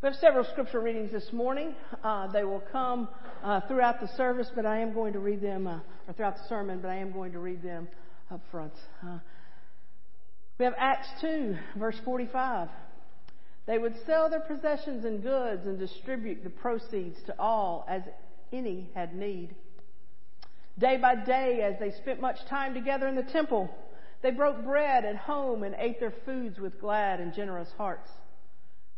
We have several scripture readings this morning. Uh, they will come uh, throughout the service, but I am going to read them, uh, or throughout the sermon, but I am going to read them up front. Uh, we have Acts 2, verse 45. They would sell their possessions and goods and distribute the proceeds to all as any had need. Day by day, as they spent much time together in the temple, they broke bread at home and ate their foods with glad and generous hearts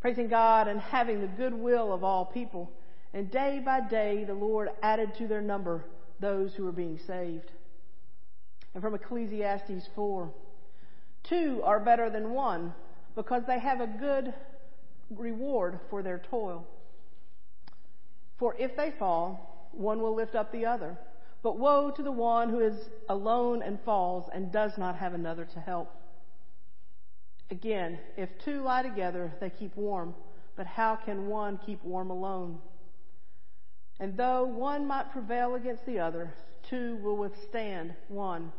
praising God and having the goodwill of all people. And day by day, the Lord added to their number those who were being saved. And from Ecclesiastes 4, two are better than one because they have a good reward for their toil. For if they fall, one will lift up the other. But woe to the one who is alone and falls and does not have another to help. Again, if two lie together, they keep warm. But how can one keep warm alone? And though one might prevail against the other, two will withstand one.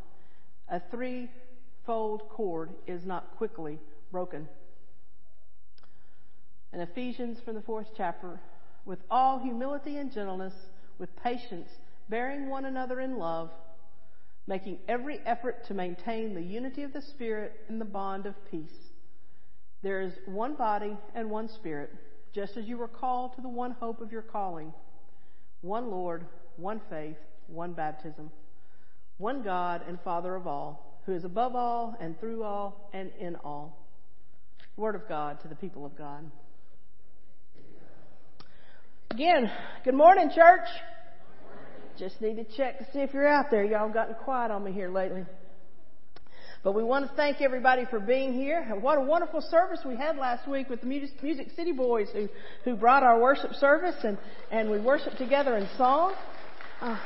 A threefold cord is not quickly broken. In Ephesians from the fourth chapter, with all humility and gentleness, with patience, bearing one another in love, making every effort to maintain the unity of the Spirit in the bond of peace. There is one body and one Spirit, just as you were called to the one hope of your calling. One Lord, one faith, one baptism. One God and Father of all, who is above all and through all and in all. Word of God to the people of God. Again, good morning, church. Just need to check to see if you're out there. Y'all gotten quiet on me here lately. But we want to thank everybody for being here. What a wonderful service we had last week with the Music City Boys who, who brought our worship service and, and we worshiped together in song. Uh,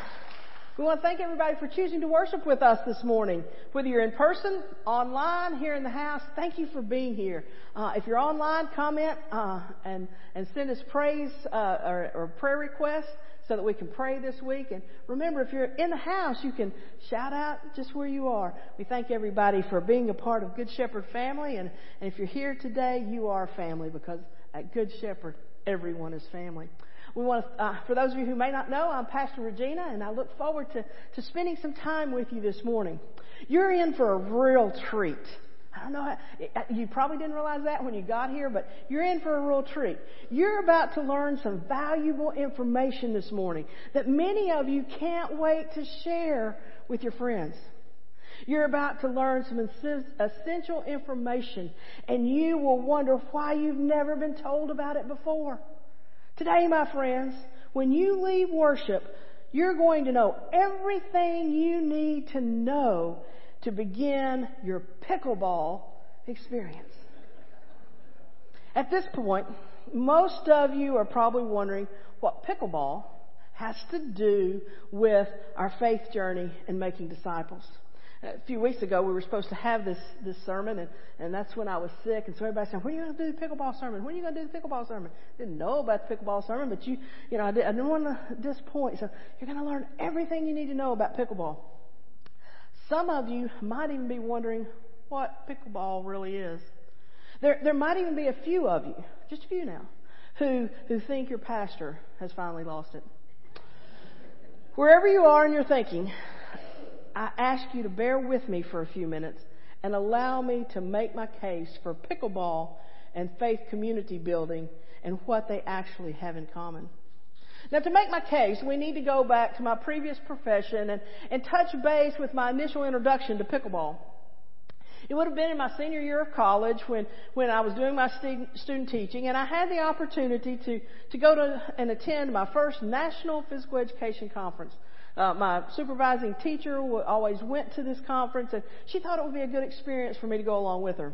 we want to thank everybody for choosing to worship with us this morning. Whether you're in person, online, here in the house, thank you for being here. Uh, if you're online, comment uh, and and send us praise uh, or, or prayer requests so that we can pray this week. And remember, if you're in the house, you can shout out just where you are. We thank everybody for being a part of Good Shepherd family. And, and if you're here today, you are family because at Good Shepherd, everyone is family. We want to, uh, for those of you who may not know, I'm Pastor Regina, and I look forward to, to spending some time with you this morning. You're in for a real treat. I don't know how, you probably didn't realize that when you got here, but you're in for a real treat. You're about to learn some valuable information this morning that many of you can't wait to share with your friends. You're about to learn some essential information and you will wonder why you've never been told about it before. Today, my friends, when you leave worship, you're going to know everything you need to know to begin your pickleball experience. At this point, most of you are probably wondering what pickleball has to do with our faith journey and making disciples a few weeks ago, we were supposed to have this, this sermon, and, and that's when I was sick. And so everybody said, when are you going to do the pickleball sermon? When are you going to do the pickleball sermon? Didn't know about the pickleball sermon, but you, you know, I, did, I didn't want to disappoint. So you're going to learn everything you need to know about pickleball. Some of you might even be wondering what pickleball really is. There, there might even be a few of you, just a few now, who, who think your pastor has finally lost it. Wherever you are in your thinking, I ask you to bear with me for a few minutes and allow me to make my case for pickleball and faith community building and what they actually have in common. Now, to make my case, we need to go back to my previous profession and, and touch base with my initial introduction to pickleball. It would have been in my senior year of college when, when I was doing my student, student teaching, and I had the opportunity to, to go to and attend my first National Physical Education Conference. Uh, my supervising teacher always went to this conference, and she thought it would be a good experience for me to go along with her.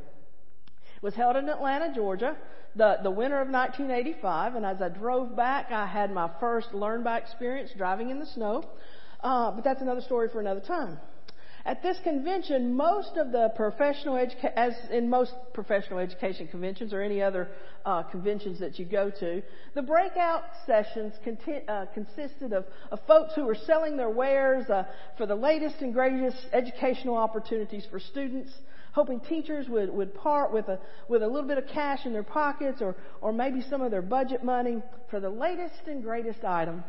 Was held in Atlanta, Georgia, the, the winter of 1985, and as I drove back, I had my first learn by experience driving in the snow. Uh, but that's another story for another time. At this convention, most of the professional education, as in most professional education conventions or any other uh, conventions that you go to, the breakout sessions uh, consisted of, of, folks who were selling their wares uh, for the latest and greatest educational opportunities for students, hoping teachers would, would part with a, with a little bit of cash in their pockets or, or maybe some of their budget money for the latest and greatest item.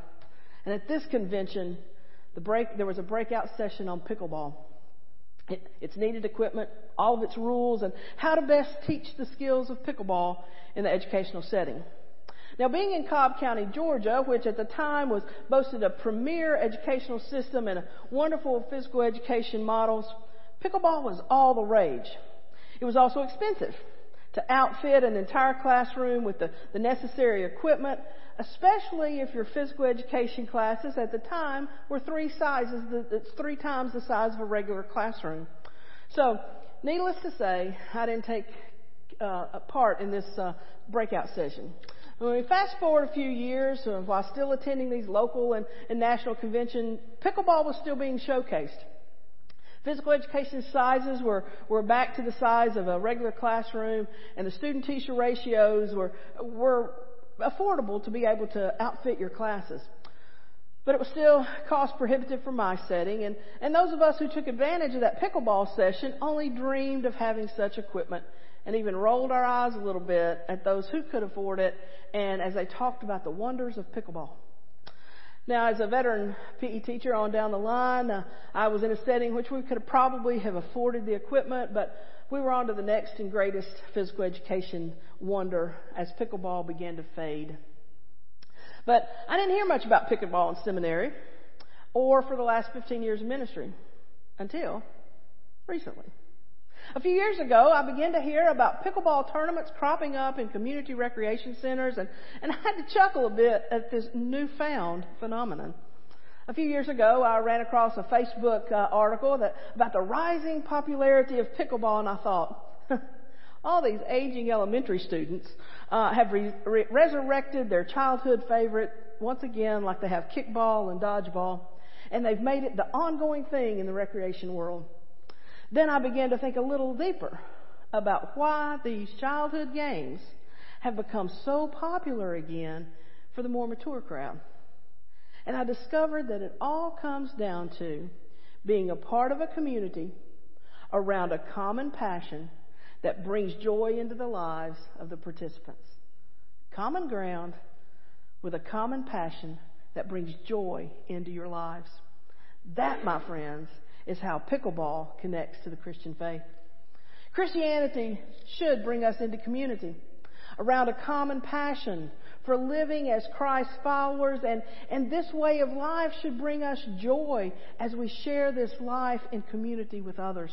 And at this convention, the break, there was a breakout session on pickleball. It, its needed equipment, all of its rules, and how to best teach the skills of pickleball in the educational setting. Now, being in Cobb County, Georgia, which at the time was boasted a premier educational system and wonderful physical education models, pickleball was all the rage. It was also expensive to outfit an entire classroom with the, the necessary equipment, especially if your physical education classes at the time were three sizes, it's three times the size of a regular classroom. So, needless to say, I didn't take uh, part in this uh, breakout session. When we fast forward a few years, uh, while still attending these local and, and national conventions, pickleball was still being showcased. Physical education sizes were, were back to the size of a regular classroom, and the student teacher ratios were, were affordable to be able to outfit your classes. But it was still cost prohibitive for my setting, and, and those of us who took advantage of that pickleball session only dreamed of having such equipment and even rolled our eyes a little bit at those who could afford it and as they talked about the wonders of pickleball. Now, as a veteran PE teacher on down the line, uh, I was in a setting which we could probably have afforded the equipment, but we were on to the next and greatest physical education wonder as pickleball began to fade. But I didn't hear much about pickleball in seminary or for the last 15 years of ministry until recently. A few years ago, I began to hear about pickleball tournaments cropping up in community recreation centers, and, and I had to chuckle a bit at this newfound phenomenon. A few years ago, I ran across a Facebook uh, article that, about the rising popularity of pickleball, and I thought, all these aging elementary students uh, have re- re- resurrected their childhood favorite once again, like they have kickball and dodgeball, and they've made it the ongoing thing in the recreation world. Then I began to think a little deeper about why these childhood games have become so popular again for the more mature crowd. And I discovered that it all comes down to being a part of a community around a common passion that brings joy into the lives of the participants. Common ground with a common passion that brings joy into your lives. That, my friends, is how pickleball connects to the Christian faith. Christianity should bring us into community around a common passion for living as Christ's followers, and, and this way of life should bring us joy as we share this life in community with others.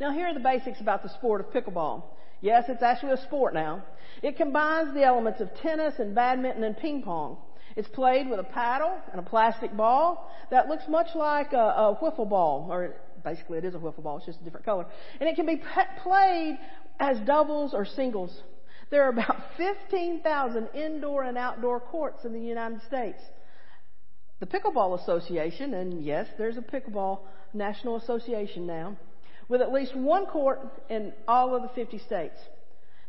Now, here are the basics about the sport of pickleball. Yes, it's actually a sport now. It combines the elements of tennis and badminton and ping pong. It's played with a paddle and a plastic ball that looks much like a, a wiffle ball, or basically it is a wiffle ball, it's just a different color. And it can be pe- played as doubles or singles. There are about 15,000 indoor and outdoor courts in the United States. The Pickleball Association, and yes, there's a Pickleball National Association now, with at least one court in all of the 50 states.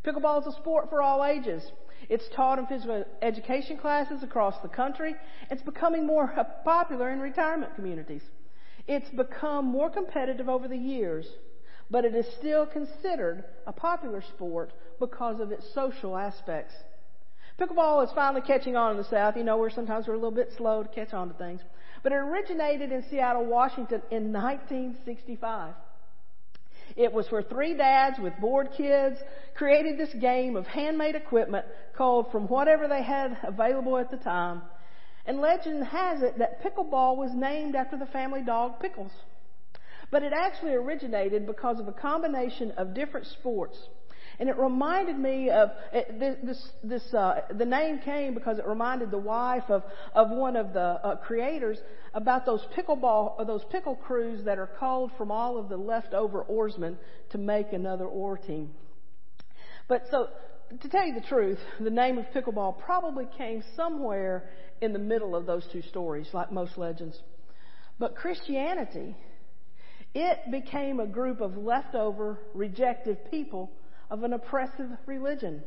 Pickleball is a sport for all ages. It's taught in physical education classes across the country. It's becoming more popular in retirement communities. It's become more competitive over the years, but it is still considered a popular sport because of its social aspects. Pickleball is finally catching on in the South. You know, where sometimes we're a little bit slow to catch on to things. But it originated in Seattle, Washington in 1965. It was where three dads with bored kids created this game of handmade equipment called from whatever they had available at the time. And legend has it that pickleball was named after the family dog Pickles. But it actually originated because of a combination of different sports and it reminded me of this. This uh, the name came because it reminded the wife of of one of the uh, creators about those pickleball uh, those pickle crews that are called from all of the leftover oarsmen to make another oar team. But so to tell you the truth, the name of pickleball probably came somewhere in the middle of those two stories, like most legends. But Christianity, it became a group of leftover, rejected people of an oppressive religion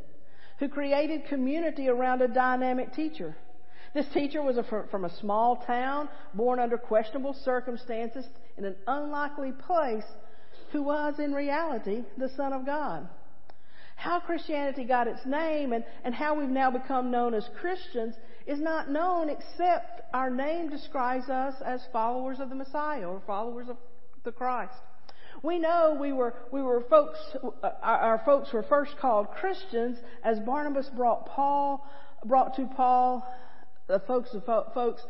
who created community around a dynamic teacher. This teacher was a, from a small town, born under questionable circumstances in an unlikely place, who was in reality the Son of God. How Christianity got its name and, and how we've now become known as Christians is not known except our name describes us as followers of the Messiah or followers of the Christ. We know we were, we were folks, uh, our folks were first called Christians as Barnabas brought Paul, brought to Paul the folks, the folks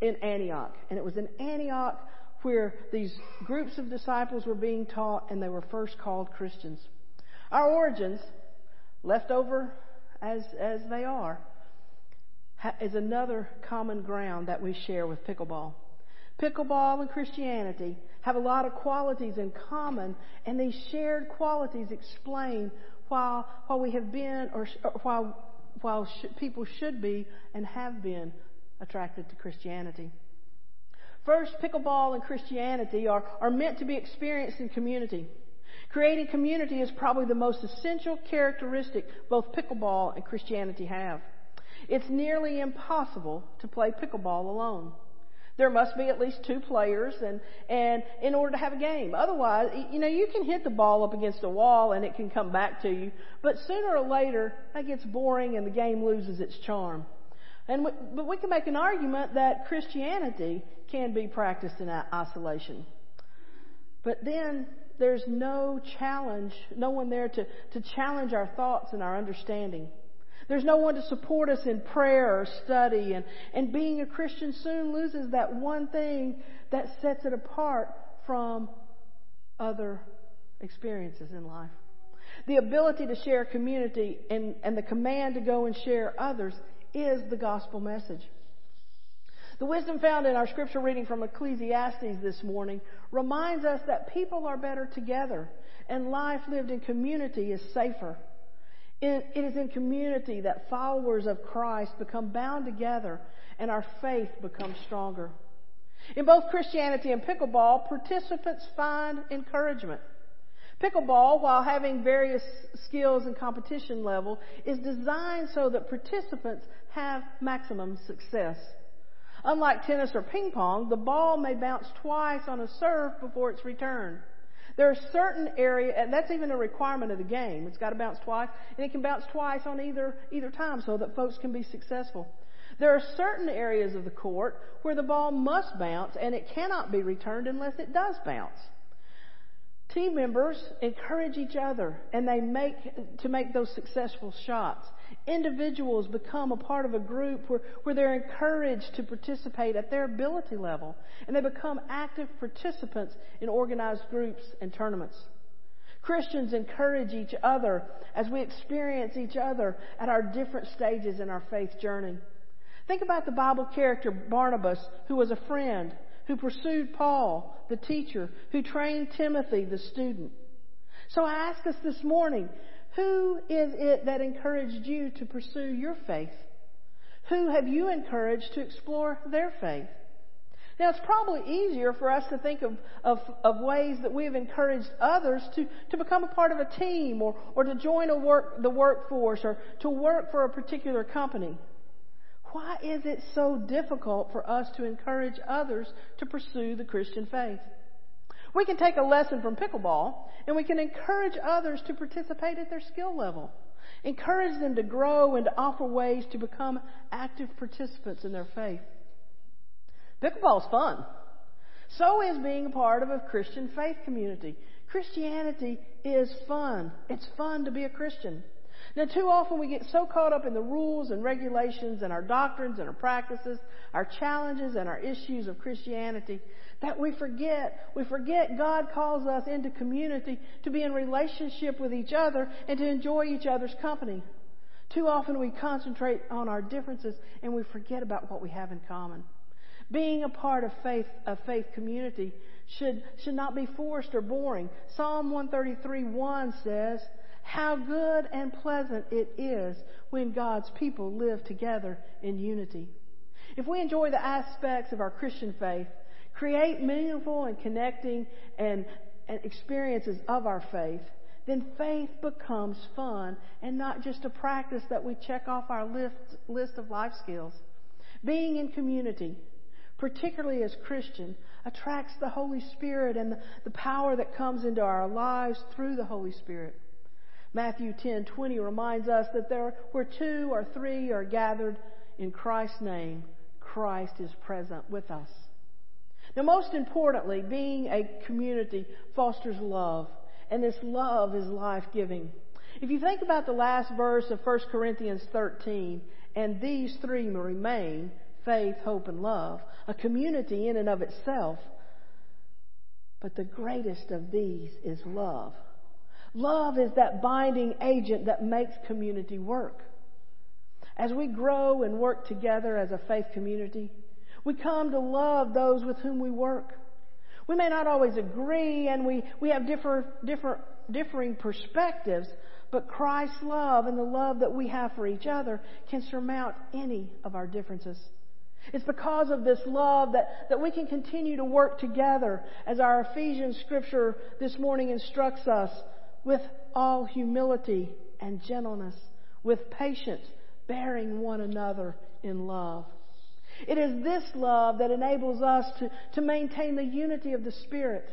in Antioch. And it was in Antioch where these groups of disciples were being taught and they were first called Christians. Our origins, left over as, as they are, is another common ground that we share with pickleball. Pickleball and Christianity have a lot of qualities in common, and these shared qualities explain why, why we have been, or, or why, why sh- people should be and have been attracted to Christianity. First, pickleball and Christianity are, are meant to be experienced in community. Creating community is probably the most essential characteristic both pickleball and Christianity have. It's nearly impossible to play pickleball alone. There must be at least two players and, and in order to have a game. Otherwise, you know, you can hit the ball up against a wall and it can come back to you, but sooner or later that gets boring and the game loses its charm. And we, but we can make an argument that Christianity can be practiced in isolation. But then there's no challenge, no one there to, to challenge our thoughts and our understanding. There's no one to support us in prayer or study. And, and being a Christian soon loses that one thing that sets it apart from other experiences in life. The ability to share community and, and the command to go and share others is the gospel message. The wisdom found in our scripture reading from Ecclesiastes this morning reminds us that people are better together and life lived in community is safer. It is in community that followers of Christ become bound together and our faith becomes stronger. In both Christianity and pickleball, participants find encouragement. Pickleball, while having various skills and competition level, is designed so that participants have maximum success. Unlike tennis or ping pong, the ball may bounce twice on a serve before it's returned. There are certain areas, and that's even a requirement of the game. It's got to bounce twice, and it can bounce twice on either, either time so that folks can be successful. There are certain areas of the court where the ball must bounce and it cannot be returned unless it does bounce. Team members encourage each other and they make to make those successful shots. Individuals become a part of a group where, where they're encouraged to participate at their ability level and they become active participants in organized groups and tournaments. Christians encourage each other as we experience each other at our different stages in our faith journey. Think about the Bible character Barnabas, who was a friend, who pursued Paul, the teacher, who trained Timothy, the student. So I ask us this morning, who is it that encouraged you to pursue your faith? Who have you encouraged to explore their faith? Now, it's probably easier for us to think of, of, of, ways that we have encouraged others to, to become a part of a team or, or to join a work, the workforce or to work for a particular company. Why is it so difficult for us to encourage others to pursue the Christian faith? We can take a lesson from pickleball and we can encourage others to participate at their skill level. Encourage them to grow and to offer ways to become active participants in their faith. Pickleball is fun. So is being a part of a Christian faith community. Christianity is fun. It's fun to be a Christian. Now, too often we get so caught up in the rules and regulations and our doctrines and our practices, our challenges and our issues of Christianity that we forget. We forget God calls us into community to be in relationship with each other and to enjoy each other's company. Too often we concentrate on our differences and we forget about what we have in common. Being a part of faith, a faith community should, should not be forced or boring. Psalm 133 1 says, How good and pleasant it is when God's people live together in unity. If we enjoy the aspects of our Christian faith, create meaningful and connecting and, and experiences of our faith, then faith becomes fun and not just a practice that we check off our list, list of life skills. Being in community, particularly as Christian, attracts the Holy Spirit and the, the power that comes into our lives through the Holy Spirit. Matthew 10:20 reminds us that there where two or three are gathered in Christ's name, Christ is present with us. Now most importantly, being a community fosters love, and this love is life-giving. If you think about the last verse of 1 Corinthians 13, and these three remain, faith, hope, and love, a community in and of itself. But the greatest of these is love. Love is that binding agent that makes community work. As we grow and work together as a faith community, we come to love those with whom we work. We may not always agree and we, we have differ, differ, differing perspectives, but Christ's love and the love that we have for each other can surmount any of our differences. It's because of this love that, that we can continue to work together as our Ephesians scripture this morning instructs us with all humility and gentleness, with patience, bearing one another in love. It is this love that enables us to, to maintain the unity of the Spirit.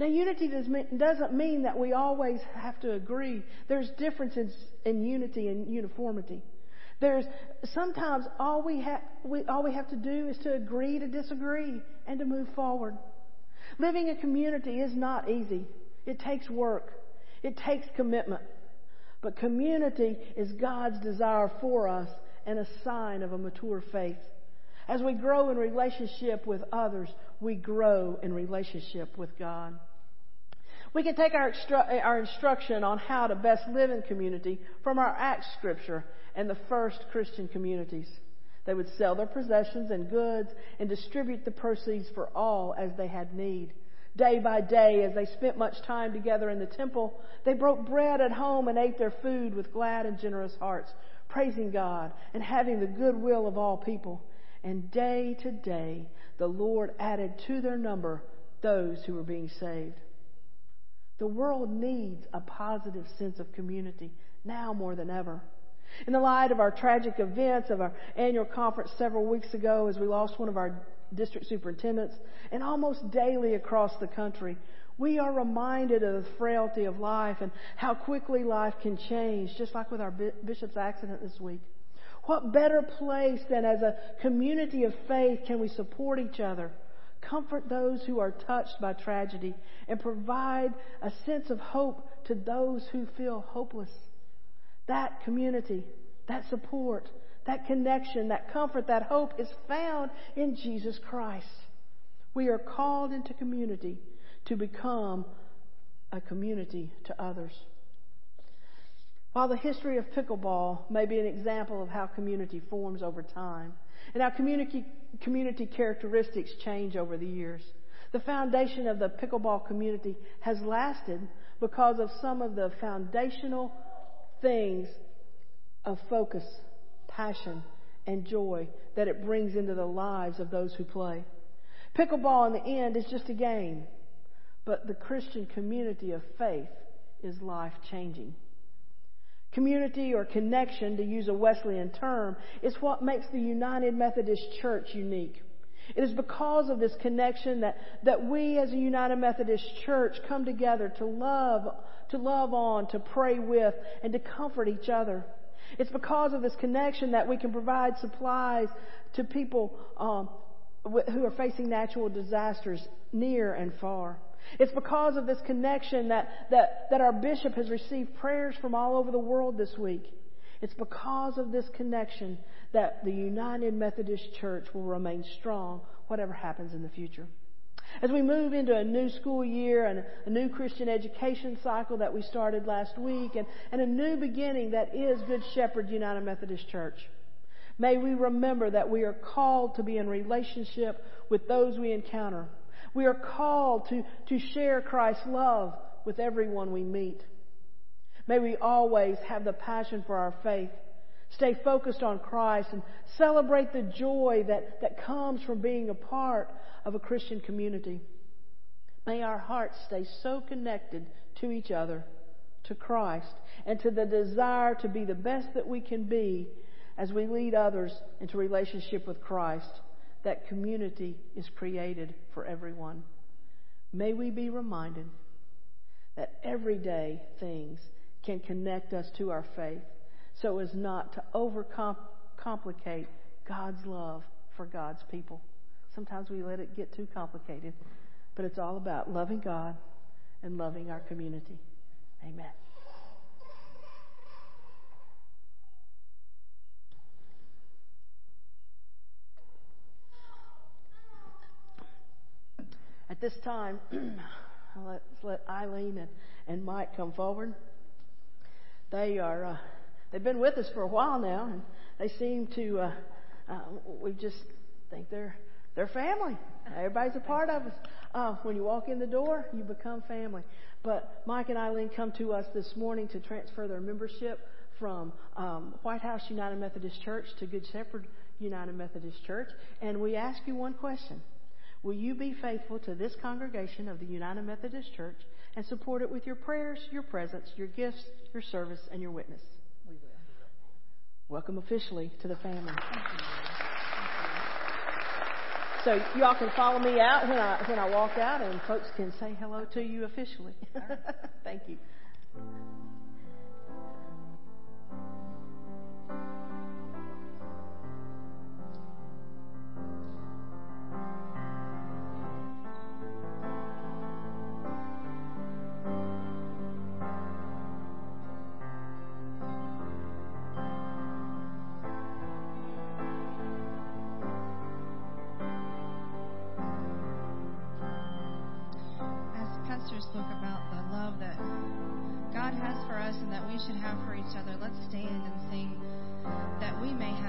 Now, unity does doesn't mean that we always have to agree. There's differences in unity and uniformity. There's sometimes all we, have we, all we have to do is to agree to disagree and to move forward. Living a community is not easy. It takes work. It takes commitment. But community is God's desire for us and a sign of a mature faith. As we grow in relationship with others, we grow in relationship with God. We can take our, extru- our instruction on how to best live in community from our Acts scripture and the first Christian communities. They would sell their possessions and goods and distribute the proceeds for all as they had need. Day by day, as they spent much time together in the temple, they broke bread at home and ate their food with glad and generous hearts, praising God and having the goodwill of all people. And day to day, the Lord added to their number those who were being saved. The world needs a positive sense of community now more than ever. In the light of our tragic events of our annual conference several weeks ago as we lost one of our district superintendents and almost daily across the country, we are reminded of the frailty of life and how quickly life can change, just like with our bishop's accident this week. What better place than as a community of faith can we support each other, comfort those who are touched by tragedy, and provide a sense of hope to those who feel hopeless? That community, that support, that connection, that comfort, that hope is found in Jesus Christ. We are called into community to become a community to others. While the history of pickleball may be an example of how community forms over time and how community, community characteristics change over the years, the foundation of the pickleball community has lasted because of some of the foundational things of focus, passion, and joy that it brings into the lives of those who play. Pickleball in the end is just a game, but the Christian community of faith is life changing. Community or connection, to use a Wesleyan term, is what makes the United Methodist Church unique. It is because of this connection that, that we as a United Methodist Church come together to love to love on, to pray with, and to comfort each other. It's because of this connection that we can provide supplies to people um, who are facing natural disasters near and far. It's because of this connection that, that, that our bishop has received prayers from all over the world this week. It's because of this connection that the United Methodist Church will remain strong, whatever happens in the future. As we move into a new school year and a new Christian education cycle that we started last week and, and a new beginning that is Good Shepherd United Methodist Church, may we remember that we are called to be in relationship with those we encounter. We are called to, to share Christ's love with everyone we meet. May we always have the passion for our faith, stay focused on Christ, and celebrate the joy that, that comes from being a part of a Christian community. May our hearts stay so connected to each other, to Christ, and to the desire to be the best that we can be as we lead others into relationship with Christ, that community is created for everyone. May we be reminded that everyday things can connect us to our faith so as not to overcomplicate God's love for God's people. Sometimes we let it get too complicated, but it's all about loving God and loving our community. Amen. At this time, let's let Eileen and, and Mike come forward. They are, uh, they've been with us for a while now, and they seem to, uh, uh, we just think they're, they're family. Everybody's a part of us. Uh, when you walk in the door, you become family. But Mike and Eileen come to us this morning to transfer their membership from um, White House United Methodist Church to Good Shepherd United Methodist Church. And we ask you one question. Will you be faithful to this congregation of the United Methodist Church and support it with your prayers, your presence, your gifts, your service, and your witness? Welcome officially to the family. So y'all can follow me out when I when I walk out, and folks can say hello to you officially. Thank you. should have for each other, let's stand and sing that we may have.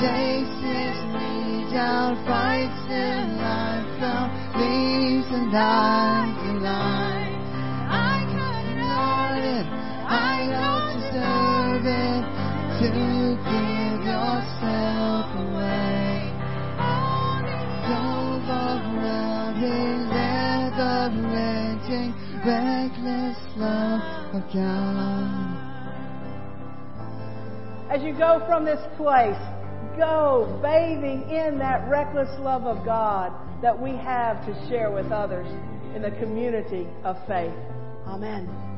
Chases me down, fights till I'm found, leaves the 99. I couldn't earn it, I don't deserve it, you give yourself away. Reckless love of God. As you go from this place, go bathing in that reckless love of God that we have to share with others in the community of faith. Amen.